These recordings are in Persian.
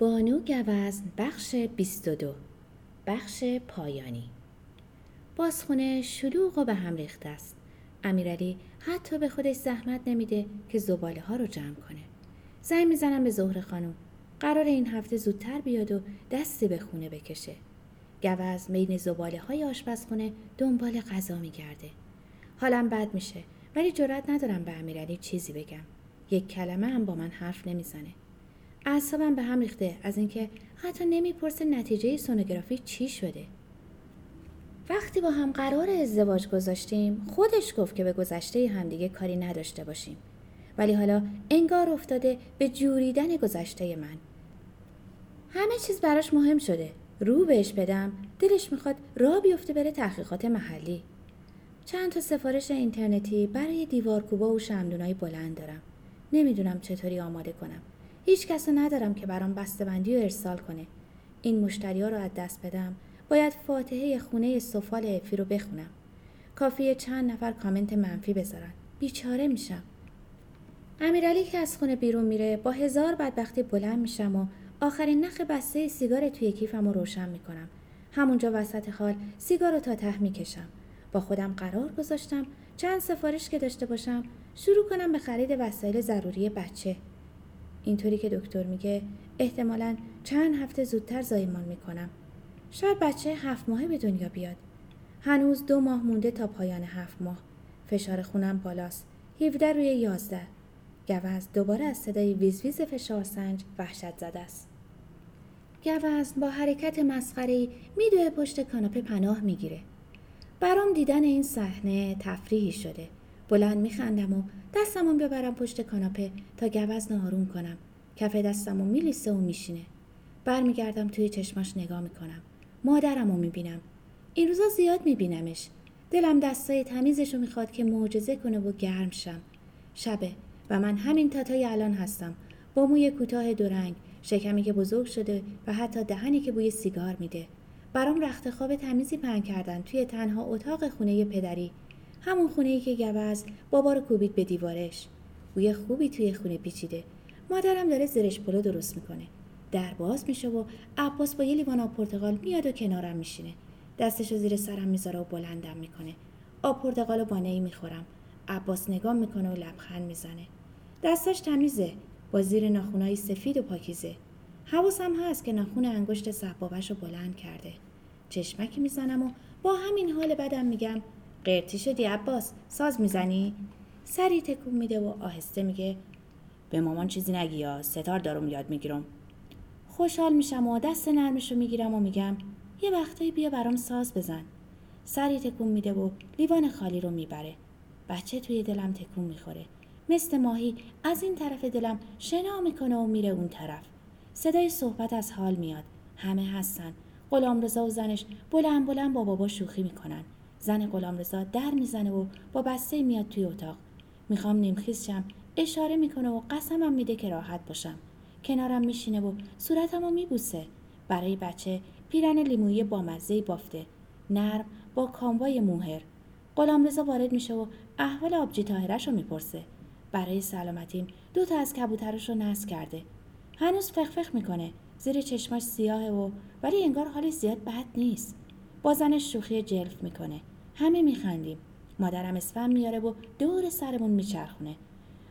بانو گوزن بخش 22 بخش پایانی. بازخونه شلوغ و به هم ریخته است. امیرعلی حتی به خودش زحمت نمیده که زباله ها رو جمع کنه. زنگ می‌زنم به زهر خانم. قرار این هفته زودتر بیاد و دستی به خونه بکشه. گوز بین زباله های آشپزخونه دنبال غذا میگرده. حالم بد میشه ولی جرأت ندارم به امیرعلی چیزی بگم. یک کلمه هم با من حرف نمی‌زنه. اعصابم به هم ریخته از اینکه حتی نمی‌پرسه نتیجه سونوگرافی چی شده. وقتی با هم قرار ازدواج گذاشتیم خودش گفت که به گذشته همدیگه کاری نداشته باشیم. ولی حالا انگار افتاده به جوریدن گذشته من. همه چیز براش مهم شده. رو بهش بدم دلش می‌خواد را بیفته بره تحقیقات محلی. چند تا سفارش اینترنتی برای دیوارکوبا و شمدونای بلند دارم. نمی‌دونم چطوری آماده کنم. هیچ کس ندارم که برام بسته‌بندی و ارسال کنه. این مشتری ها رو از دست بدم. باید فاتحه خونه سفال افی رو بخونم. کافیه چند نفر کامنت منفی بذارن. بیچاره میشم. امیرعلی که از خونه بیرون میره با هزار بدبختی بلند میشم و آخرین نخ بسته سیگار توی کیفم رو روشن می‌کنم. همونجا وسط حال سیگار رو تا ته می‌کشم. با خودم قرار گذاشتم. چند سفارش که داشته باشم شروع کنم به خرید وسایل ضروری بچه. اینطوری که دکتر میگه احتمالا چند هفته زودتر زایمان می‌کنم. شاید بچه هفت ماهه به دنیا بیاد. هنوز دو ماه مونده تا پایان هفت ماه. فشار خونم بالاست. 17 روی 11 گوز دوباره از صدای ویز ویز فشار سنج وحشت زده است. گوز با حرکت مسخره میدوه پشت کاناپه پناه می‌گیره. برام دیدن این صحنه تفریحی شده. بلند میخندم و دستمون ببرم پشت کاناپه تا گوز آروم کنم. کف دستمو میلیسه و میشینه. برمیگردم توی چشماش نگاه می‌کنم. مادرمو می‌بینم. این روزا زیاد میبینمش. دلم دستای تمیزشو می‌خواد که معجزه کنه و گرم شم. شبه و من همین تاتای الان هستم. با موی کوتاه دورنگ شکمی که بزرگ شده و حتی دهنی که بوی سیگار میده. برام رخت خواب تمیزی پهن کردن توی تنها اتاق خونه پدری. همون خونه ای که گوز بابا رو کوبید به دیوارش. بوی خوبی توی خونه پیچیده. مادرم داره زرش پلو درست می‌کنه. در باز میشه و عباس با یه لیوان آب پرتقال میاد و کنارم میشینه. دستشو زیر سرم می‌ذاره و بلندم می‌کنه. آب پرتقال با نی می‌خورم. عباس نگاه می‌کنه و لبخند می‌زنه. دستش تمیزه. با زیر ناخونای سفید و پاکیزه. حواسم هست که ناخون انگشت سبابش رو بلند کرده. چشمکی می‌زنم و با همین حال بدم میگم قرتی شدی عباس ساز می‌زنی؟ سری تکون میده و آهسته میگه به مامان چیزی نگی یا ستار دارم یاد می‌گیرم. خوشحال میشم و دست نرمش رو می‌گیرم و میگم یه وقتایی بیا برام ساز بزن. سری تکون میده و لیوان خالی رو می‌بره. بچه توی دلم تکون می‌خوره. مثل ماهی از این طرف دلم شنا می‌کنه و میره اون طرف. صدای صحبت از حال میاد. همه هستن. غلام رضا و زنش بلند بلند با بابا شوخی می‌کنن. زن غلامرضا در می‌زنه و با بسته میاد توی اتاق. می‌خوام نیمخیز شم اشاره می‌کنه و قسمم میده که راحت باشم. کنارم میشینه و صورتمو میبوسه. برای بچه پیرن لیمویی با مزه بافته. نرم با کاموای موهر. غلامرضا وارد میشه و احوال آبجی تاهرش رو می‌پرسه. برای سلامتیم دو تا از کبوترش رو نصب کرده. هنوز فخفخ می‌کنه. زیر چشماش سیاهه و ولی انگار حالش زیاد بد نیست. با زنش شوخی جلف می‌کنه. همه میخندیم. مادرم اسفم میاره و دور سرمون میچرخونه.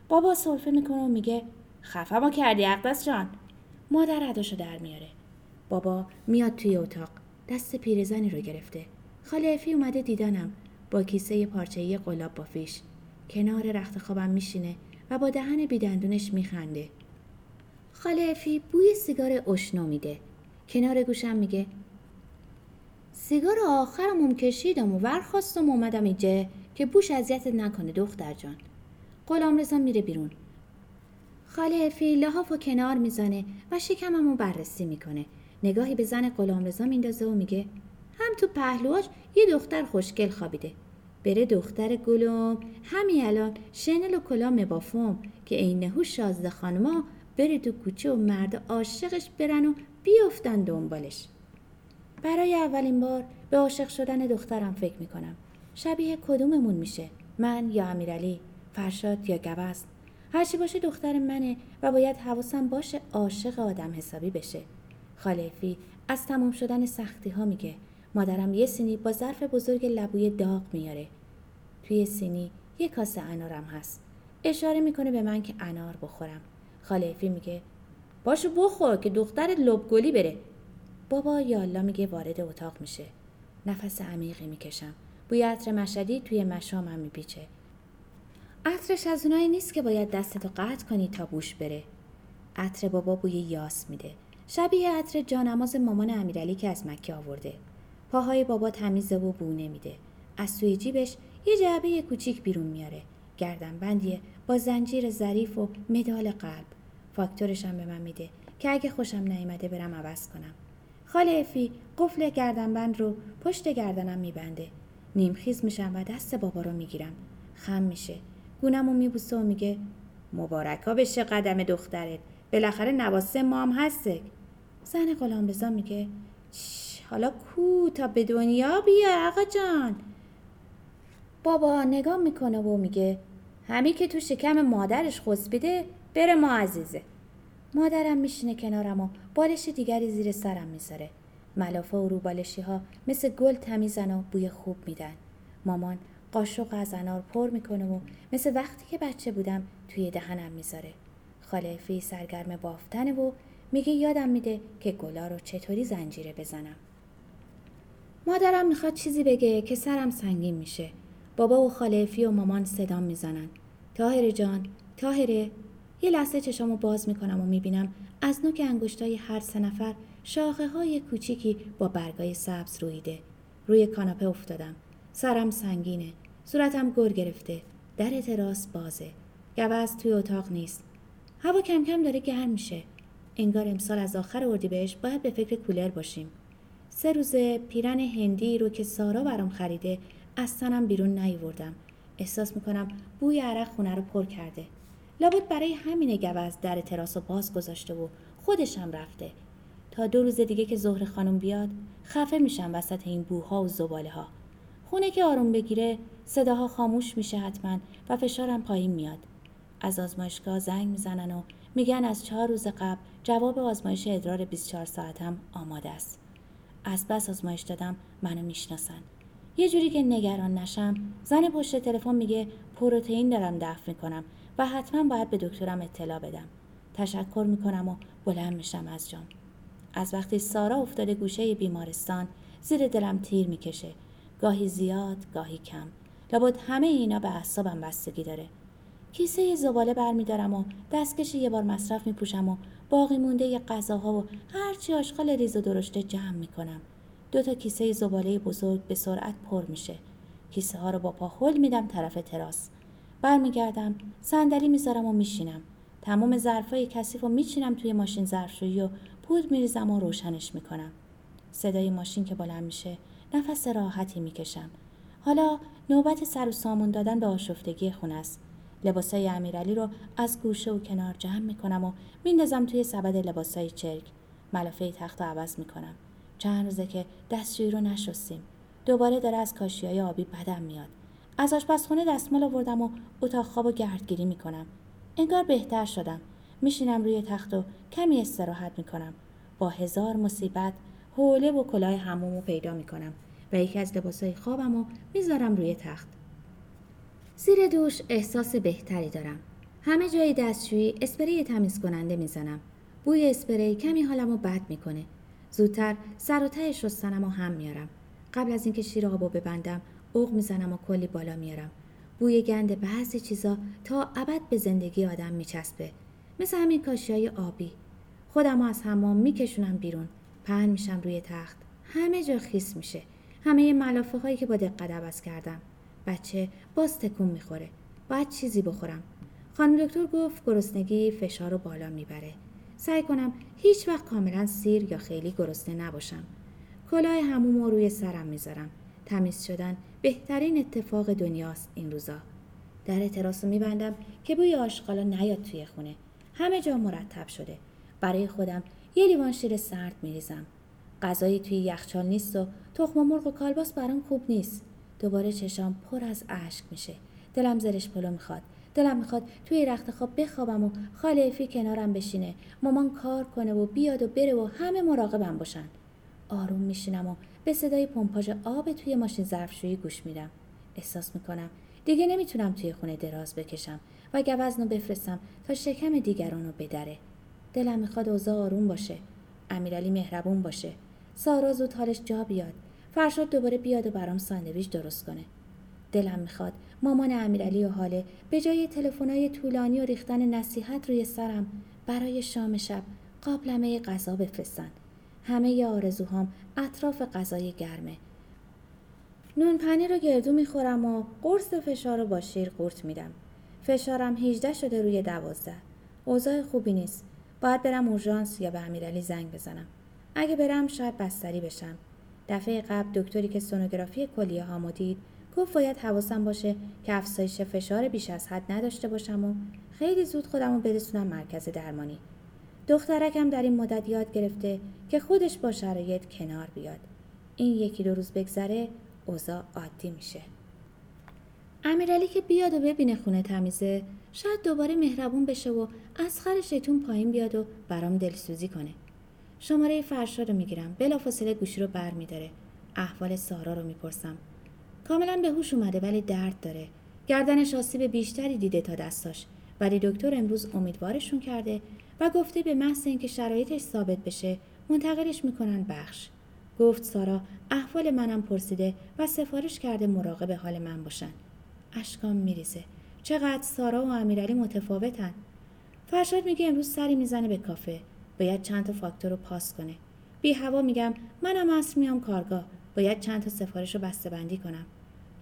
بابا سرفه می‌کنه و میگه خفه ما کردی اقدس جان. مادر عداشو در میاره. بابا میاد توی اتاق. دست پیرزنی رو گرفته. خاله افی اومده دیدنم. با کیسه پارچه‌ای قلاب با فیش. کنار رخت خوابم میشینه و با دهن بیدندونش میخنده. خاله افی بوی سیگار اشنو میده. کنار گوشم میگه سیگار آخرمون کشیدم و ورخواستم اومدم اینجا که بوش اذیتت نکنه دختر جان. رضا میره بیرون. خاله افی لحاف و کنار می‌زنه و شکممو بررسی می‌کنه. نگاهی به زن غلام رضا میندازه و میگه هم تو پهلوهاش یه دختر خوشگل خوابیده. بره دختر گلوم همین الان شنل و کلا مبافوم که عینهو شازده خانما بره تو کوچه و مرد عاشقش برن و بیفتن دنبالش. برای اولین بار به عاشق شدن دخترم فکر می‌کنم. شبیه کدوممون میشه؟ من یا امیرعلی فرشاد یا گوست؟ هرچی باشه دختر منه و باید حواسم باشه عاشق آدم حسابی بشه. خالفی از تمام شدن سختی ها میگه. مادرم یه سینی با ظرف بزرگ لبوی داغ میاره توی سینی یه کاسه انارم هست. اشاره می‌کنه به من که انار بخورم. خالفی میگه باشو بخور که دختر لبگلی بره. بابا یالا میگه وارد اتاق میشه. نفس عمیقی می‌کشم. بوی عطر مشدی توی مشامم میپیچه. عطرش از اونایی نیست که باید دستتو قطع کنی تا بوش بره. عطر بابا بوی یاس میده. شبیه عطر جانماز مامان امیرعلی که از مکه آورده. پاهای بابا تمیزه و بو نمیده از توی جیبش یه جعبه کوچیک بیرون میاره. گردن بندیه با زنجیر ظریف و مدال قلب. فاکتورش هم به من میده که اگه خوشم نیامده برم عوض کنم. خاله افی قفل گردنبند رو پشت گردنم میبنده. نیمخیز میشم و دست بابا رو می‌گیرم. خم میشه. گونم و میبوسه و میگه مبارکا بشه قدم دخترت. بالاخره نواسه مام هسته زن غلام میگه حالا کو تا به دنیا بیا آقا جان. بابا نگاه می‌کنه و میگه همی که تو شکم مادرش خسبیده بره ما عزیزه. مادرم میشینه کنارم و بالش دیگری زیر سرم می‌ذاره. ملافه و روبالشی ها مثل گل تمیزن و بوی خوب میدن. مامان قاشق از انار پر می‌کنه و مثل وقتی که بچه بودم توی دهنم می‌ذاره. خاله فی سرگرم بافتنه و میگه یادم میده که گلا رو چطوری زنجیره بزنم. مادرم می‌خواد چیزی بگه که سرم سنگین میشه. بابا و خاله فی و مامان صدام می‌زنن. تاهر جان تاهره. یه لحظه چشامو باز می‌کنم و می‌بینم از نوک انگشتای هر سه نفر شاخه های کوچیکی با برگای سبز رویده. روی کاناپه افتادم. سرم سنگینه. صورتم گر گرفته. در تراس بازه. گوز توی اتاق نیست. هوا کم کم داره گرم میشه. انگار امسال از آخر اردیبهشت باید به فکر کولر باشیم. سه روزه پیرن هندی رو که سارا برام خریده از تنم بیرون نیوردم. احساس می‌کنم بوی عرق خونه رو پر کرده. لابد برای همین گوز در تراس و باز گذاشته و خودشم رفته. تا دو روز دیگه که ظهر خانم بیاد خفه میشم وسط این بوها و زباله ها خونه که آروم بگیره صداها خاموش میشه حتما و فشارم پایین میاد. از آزمایشگاه زنگ می‌زنن و میگن از چهار روز قبل جواب آزمایش ادرار 24 ساعتم آماده است. از بس آزمایش دادم منو می‌شناسن. یه جوری که نگران نشم زن پشت تلفن میگه پروتئین دارم دفع می‌کنم. و حتما باید به دکترم اطلاع بدم. تشکر می‌کنم و بلند میشم از جام. از وقتی سارا افتاده گوشه بیمارستان زیر دلم تیر می‌کشه. گاهی زیاد گاهی کم. لابد همه اینا به اعصابم بستگی داره. کیسه زباله برمیدارم و دستکش یه بار مصرف میپوشم و باقی مونده ی غذاها و هرچی آشغال ریز و درشته جمع می‌کنم. دو تا کیسه زباله بزرگ به سرعت پر میشه. کیسه ها رو با پا هل میدم طرف تراس. برمیگردم صندلی می‌ذارم و میشینم. تمام ظرفای کثیف و میچینم توی ماشین ظرفشویی و پود میریزم و روشنش می‌کنم. صدای ماشین که بلند میشه نفس راحتی می‌کشم. حالا نوبت سر و سامون دادن به آشفتگی خونه است. لباسای امیرعلی رو از گوشه و کنار جمع می‌کنم و میندازم توی سبد لباسای چرک. ملافه تخت رو عوض می‌کنم. چند روزه که دستشویی رو نشستیم. دوباره داره از کاشیای آبی بدم میاد. از آشپزخونه دستمال آوردم و اتاق خواب و گردگیری می‌کنم. انگار بهتر شدم. میشینم روی تخت و کمی استراحت می‌کنم. با هزار مصیبت حوله و کلاه هموم رو پیدا می‌کنم و یکی از لباسهای خوابم و می‌ذارم روی تخت. زیر دوش احساس بهتری دارم. همه جای دستشویی اسپری تمیز کننده می‌زنم. بوی اسپری کمی حالمو بد می‌کنه. زودتر سر و ته شستنم و هم میارم. قبل از اینکه شیر آبو ببندم اوق می‌زنم و کلی بالا میارم بوی گند بعضی چیزا تا ابد به زندگی آدم میچسبه. مثل همین کاشی آبی. خودم از حمام میکشونم بیرون. پهن میشم روی تخت. همه جا خیس میشه. همه ملافه هایی که با دقت عوض کردم. بچه باز تکون می‌خوره. باید چیزی بخورم. خانم دکتر گفت گرسنگی فشار رو بالا می‌بره. سعی کنم هیچ وقت کاملا سیر یا خیلی گرسنه نباشم. کلاه هموم رو روی سرم می‌ذارم. تمیز شدن بهترین اتفاق دنیاست این روزا. در تراس میبندم که بوی آشغالا نیاد توی خونه. همه جا مرتب شده. برای خودم یه لیوان شیر سرد میریزم. غذایی توی یخچال نیست و تخم مرغ و کالباس برام خوب نیست. دوباره چشام پر از اشک میشه. دلم زرش پلو می‌خواد. دلم می‌خواد توی رخت خواب بخوابم و خاله افی کنارم بشینه. مامان کار کنه و بیاد و بره و همه مراقبم باشن. آروم میشینم و به صدای پمپاژ آب توی ماشین ظرفشویی گوش میدم. احساس می‌کنم دیگه نمی‌تونم توی خونه دراز بکشم و گوزنو بفرستم تا شکم دیگران رو بدره. دلم می‌خواد اوضاع آروم باشه امیرعلی مهربون باشه. سارا زود حالش جا بیاد. فرشاد دوباره بیاد و برام ساندویچ درست کنه. دلم می‌خواد مامان امیرعلی و حاله به جای تلفن‌های طولانی و ریختن نصیحت روی سرم برای شام شب قابلمه غذا بفرستن. همه ی آرزوهام اطراف غذای گرمه. نون پنیر رو گردو می‌خورم و قرص فشار رو با شیر قورت میدم. فشارم 18 شده روی دوازده. اوضاع خوبی نیست. باید برم اورژانس یا به امیرعلی زنگ بزنم. اگه برم شاید بستری بشم. دفعه قبل دکتری که سونوگرافی کلیه هامو دید گفت باید حواسم باشه که افزایش فشار بیش از حد نداشته باشم و خیلی زود خودم رو برسونم مرکز درمانی. دخترکم در این مدت یاد گرفته که خودش با شرایط کنار بیاد. این یکی دو روز بگذره اوضاع عادی میشه. امیرعلی که بیاد و ببینه خونه تمیزه شاید دوباره مهربون بشه و از خر شیطون پایین بیاد و برام دلسوزی کنه. شماره فرشا رو می‌گیرم. بلافاصله گوشی رو بر میداره احوال سارا رو می‌پرسم. کاملا به هوش اومده ولی درد داره. گردنش آسیب بیشتری دیده تا دستاش. ولی دکتر امروز امیدوارشون کرده و گفته به محض اینکه شرایطش ثابت بشه منتقلش می‌کنن بخش. گفت سارا احوال منم پرسیده و سفارش کرده مراقب حال من باشن. اشکام میریزه. چقدر سارا و امیرعلی متفاوتن. فرشاد میگه امروز سری می‌زنه به کافه. باید چند تا فاکتور رو پاس کنه. بی هوا میگم منم اصر میام کارگاه. باید چند تا سفارش رو بسته بندی کنم.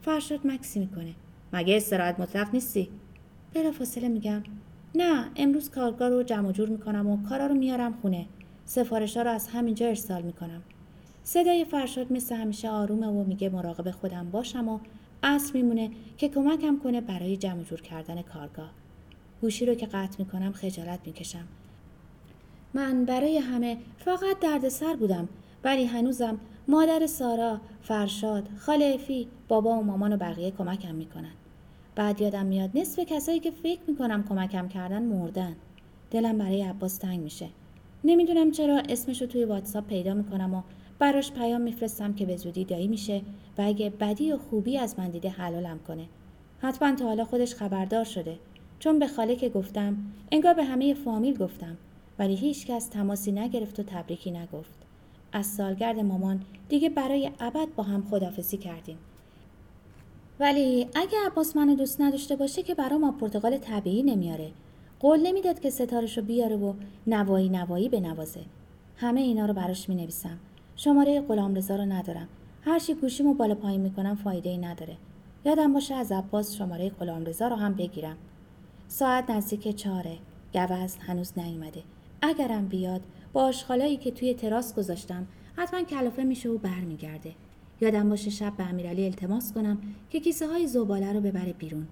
فرشاد مکسی می‌کنه. مگه استراحت مطلق نیستی؟ فاصله میگم نه امروز کارگاه رو جمع جور می‌کنم و کارا رو میارم خونه. سفارش ها رو از همینجا ارسال می‌کنم. صدای فرشاد مثل همیشه آرومه و میگه مراقب خودم باشم و اصر میمونه که کمکم کنه برای جمع جور کردن کارگاه. گوشی رو که قطع می‌کنم خجالت می‌کشم. من برای همه فقط دردسر بودم ولی هنوزم مادر سارا، فرشاد، خاله افی، بابا و مامان و بقیه کمکم می‌کنن. بعد یادم میاد نصف کسایی که فکر می‌کنم کمکم کردن مردن. دلم برای عباس تنگ میشه. نمی‌دونم چرا اسمشو توی واتساپ پیدا می‌کنم و براش پیام میفرستم که به زودی دایی میشه و اگه بدی و خوبی از من دیده حلالم کنه. حتما تا حالا خودش خبردار شده چون به خاله که گفتم انگار به همه فامیل گفتم ولی هیچ کس تماسی نگرفت و تبریکی نگفت. از سالگرد مامان دیگه برای ابد با هم خدافزی کردیم. ولی اگه عباس منو دوست نداشته باشه که برام ما پرتغال طبیعی نمیاره. قول نمی‌داد که ستارش رو بیاره و نوایی نوایی بنوازه. همه اینا رو براش می نویسم. شماره غلام رضا رو ندارم. هر چی گوشیمو بالا پایین می‌کنم فایده ای نداره. یادم باشه از عباس شماره غلام رضا رو هم بگیرم. ساعت نزدیک چهاره. گوزن هنوز نیومده. اگرم بیاد با آشغالایی که توی تراس گذاشتم حتما کلافه میشه و برمیگرده یادم باشه شب به امیرعلی التماس کنم که کیسه های زباله رو ببره بیرون.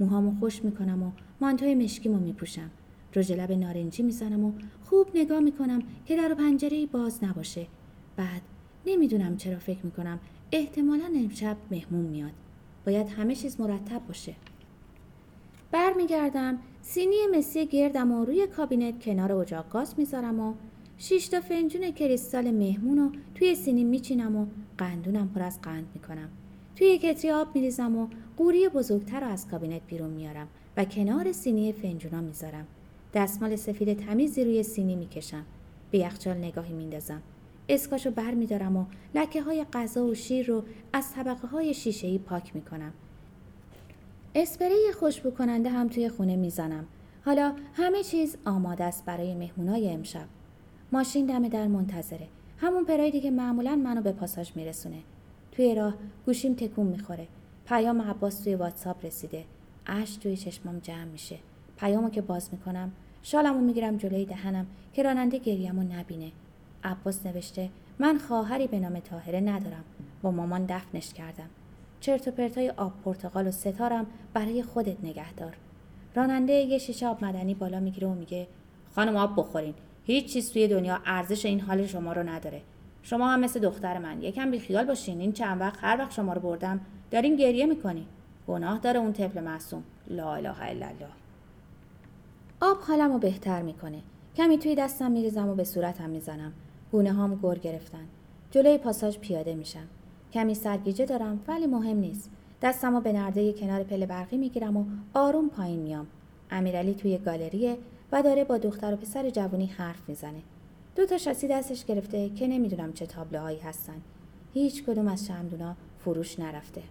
موهامو خوش می‌کنم و مانتوی مشکیمو میپوشم. رژ لب نارنجی می‌زنم و خوب نگاه می‌کنم که در و پنجره باز نباشه. بعد نمی‌دونم چرا فکر می‌کنم احتمالا امشب مهمون میاد. باید همه چیز مرتب باشه. برمیگردم سینی مسی گردم و روی کابینت کنار اجاق گاز می‌ذارم و شش تا فنجون کریستال مهمون رو توی سینی میچینم و قندونم پر از قند می‌کنم. توی کتری آب میریزم و قوری بزرگتر رو از کابینت بیرون میارم و کنار سینی فنجونا می‌ذارم. دستمال سفید تمیزی روی سینی می‌کشم. به یخچال نگاهی میندازم. اسکاشو بر میدارم و لکه های غذا و شیر رو از طبقه های شیشه ای پاک می‌کنم. اسپری خوشبو کننده هم توی خونه می‌زنم. حالا همه چیز آماده است برای مهمونای امشب. ماشین دم در منتظره. همون پرایدی که معمولا منو به پاساژ میرسونه. توی راه گوشیم تکون می‌خوره. پیام عباس توی واتساپ رسیده. اش توی چشمام جمع میشه. پیامو که باز می‌کنم شالمو می‌گیرم جلوی دهنم که راننده گریمو نبینه. عباس نوشته من خواهری به نام تاهره ندارم. با مامان دفنش کردم. چرت و پرتای آب پرتقال و ستارم برای خودت نگهدار. راننده یه شیشه آب مدنی بالا می‌گیره و میگه خانم آب بخورین. هیچ چیز توی دنیا ارزش این حال شما رو نداره. شما هم مثل دختر من یکم بیخیال باشین. این چند وقت هر وقت شما رو بردم دارین گریه می‌کنی گناه داره اون طفل معصوم. لا اله الا الله. آب حالمو بهتر می‌کنه. کمی توی دستم میریزم و به صورتم می‌زنم. گونه هام گر گرفتن. جلوی پاساژ پیاده میشم. کمی سرگیجه دارم ولی مهم نیست. دستمو به نرده کنار پله برقی می‌گیرم و آروم پایین میام. امیرعلی توی گالریه و داره با دختر و پسر جوونی حرف می‌زنه. دو تا شاسی دستش گرفته که نمی‌دونم چه تابلوهایی هستن. هیچ کدوم از شمدونا فروش نرفته.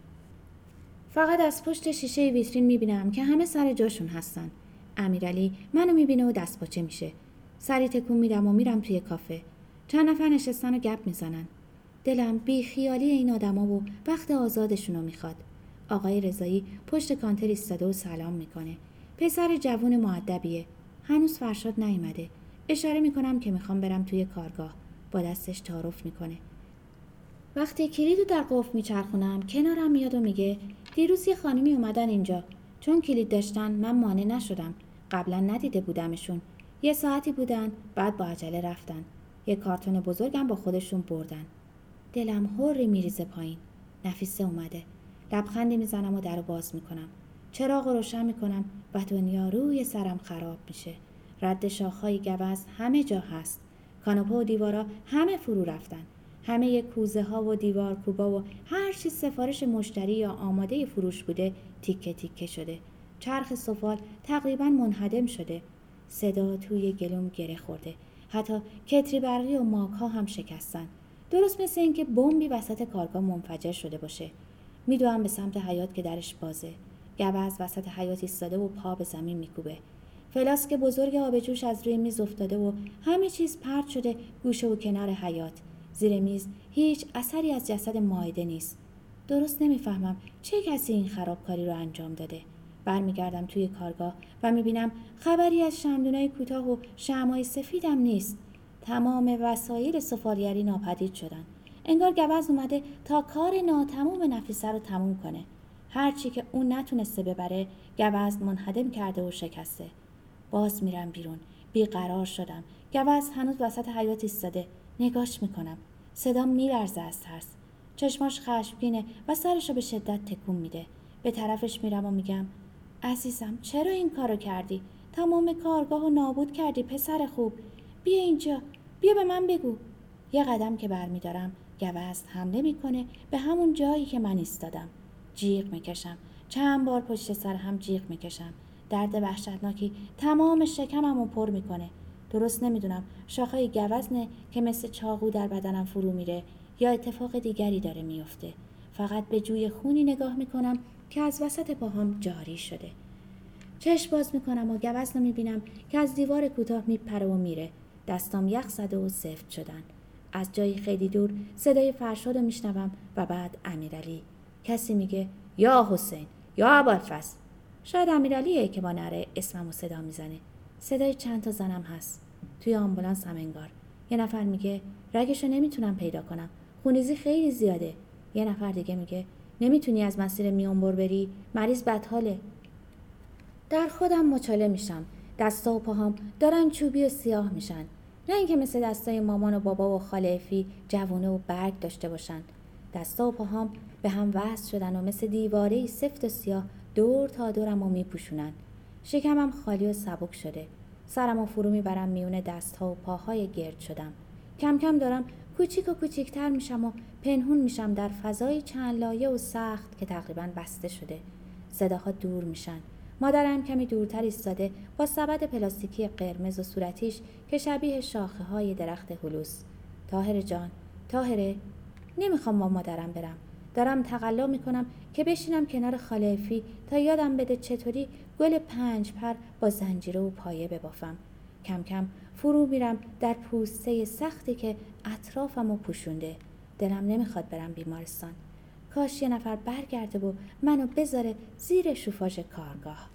فقط از پشت شیشه ویترین می‌بینم که همه سر جاشون هستن. امیرعلی منو می‌بینه و دست باچه میشه. سری تکون میدم و میرم توی کافه. چند نفر نشستن و گپ می‌زنن. دلم بی خیالی این آدما و وقت آزادشونو می‌خواد. آقای رضایی پشت کانتر ایستاده و سلام می‌کنه. پسر جوون معدبیه. هنوز فرشاد نیومده. اشاره می‌کنم که می‌خوام برم توی کارگاه. با دستش تعارف می‌کنه. وقتی کلید رو در قفل میچرخونم کنارم میاد و میگه دیروز یه خانمی اومدن اینجا. چون کلید داشتن من مانع نشدم. قبلا ندیده بودمشون. یه ساعتی بودن بعد با عجله رفتن. یه کارتون بزرگم با خودشون بردن. دلم هوری میریزه پایین. نفیسه اومده. لبخندی می‌زنم و در باز می‌کنم. چراغ روشن می‌کنم و دنیا روی سرم خراب میشه. رد شاخهای گوز همه جا هست. کانوپه و دیوارا همه فرو رفتن. همه کوزه ها و دیوار کوبا و هر چیز سفارش مشتری یا آماده فروش بوده تیکه تیکه شده. چرخ سفال تقریبا منهدم شده. صدا توی گلوم گره خورده. حتی کتری برقی و ماک ها هم شکستن. درست مثل اینکه بمبی وسط کارگاه منفجر شده باشه. میدوام به سمت حیات که درش بازه. گوز وسط حیات ایستاده و پا به زمین میکوبه. فلاسک بزرگ آب جوش از روی میز افتاده و همه چیز پرت شده گوشه و کنار حیات زیر میز هیچ اثری از جسد مایده نیست. درست نمی‌فهمم چه کسی این خرابکاری رو انجام داده. برمیگردم توی کارگاه و می‌بینم خبری از شمدونای کوتاه و شمای سفیدم نیست. تمام وسایل سفالیری ناپدید شدن. انگار گوز اومده تا کار ناتموم نفیسه رو تموم کنه. هرچی که اون نتونسته ببره گوز منهدم کرده و شکسته. باز میرم بیرون. بیقرار شدم. گوز هنوز وسط حیات ایستاده. نگاش می‌کنم. صدام میلرزه از ترس. چشماش خشمگینه و سرش رو به شدت تکون میده. به طرفش میرم و میگم عزیزم چرا این کارو کردی؟ تمام کارگاه و نابود کردی پسر خوب. بیا اینجا. بیا به من بگو. یه قدم که برمیدارم گوزن حمله می‌کنه به همون جایی که من ایستادم. جیغ می‌کشم. چند بار پشت سر هم جیغ می‌کشم. درد وحشتناکی تمام شکمم رو پر می‌کنه. درست نمی‌دونم. شاخهای گوزنه که مثل چاقو در بدنم فرو میره یا اتفاق دیگری داره میفته فقط به جوی خونی نگاه می‌کنم که از وسط پاهام جاری شده. چشم باز می‌کنم و گوزن رو می‌بینم که از دیوار کوتاه میپره و میره. دستام یخ زده و سفت شدن. از جایی خیلی دور صدای فرشاد رو میشنوم و بعد امیرعلی. کسی میگه یا حسین یا ابوالفضل. شاید امیرعلیه که با نره اسمم و صدا می‌زنه. صدای چند تا زنم هست. توی آمبولانس هم انگار. یه نفر میگه رگشو نمی‌تونم پیدا کنم. خونریزی خیلی زیاده. یه نفر دیگه میگه نمی‌تونی از مسیر میانبر بری. مریض بدحاله. در خودم مچاله میشم. دستا و پاهام دارن چوبی و سیاه میشن. نه اینکه مثل دستای مامان و بابا و خاله افی جوونه و برگ داشته باشن. دستا و پاهام به هم وصل شدن و مثل دیواره سفت و سیاه دور تا دورم و میپوشونن. شکمم خالی و سبک شده. سرم و فرو می‌برم میون دستها و پاهای گرد شدم. کم کم دارم کوچیک و کوچیکتر میشم و پنهون میشم در فضای چند لایه و سخت که تقریبا بسته شده. صداها دور میشن. مادرم کمی دورتر ایستاده با سبد پلاستیکی قرمز و صورتیش که شبیه شاخه های درخت هلوس. تاهر جان تاهره نمی‌خوام با مادرم برم. دارم تقلا می‌کنم که بشینم کنار خالفی تا یادم بده چطوری گل پنج پر با زنجیره و پایه ببافم. کم کم فرو میرم در پوسته سختی که اطرافم و پوشونده. دلم نمی‌خواد برم بیمارستان. کاش یه نفر برگرده و منو بذاره زیر شوفاژ کارگاه.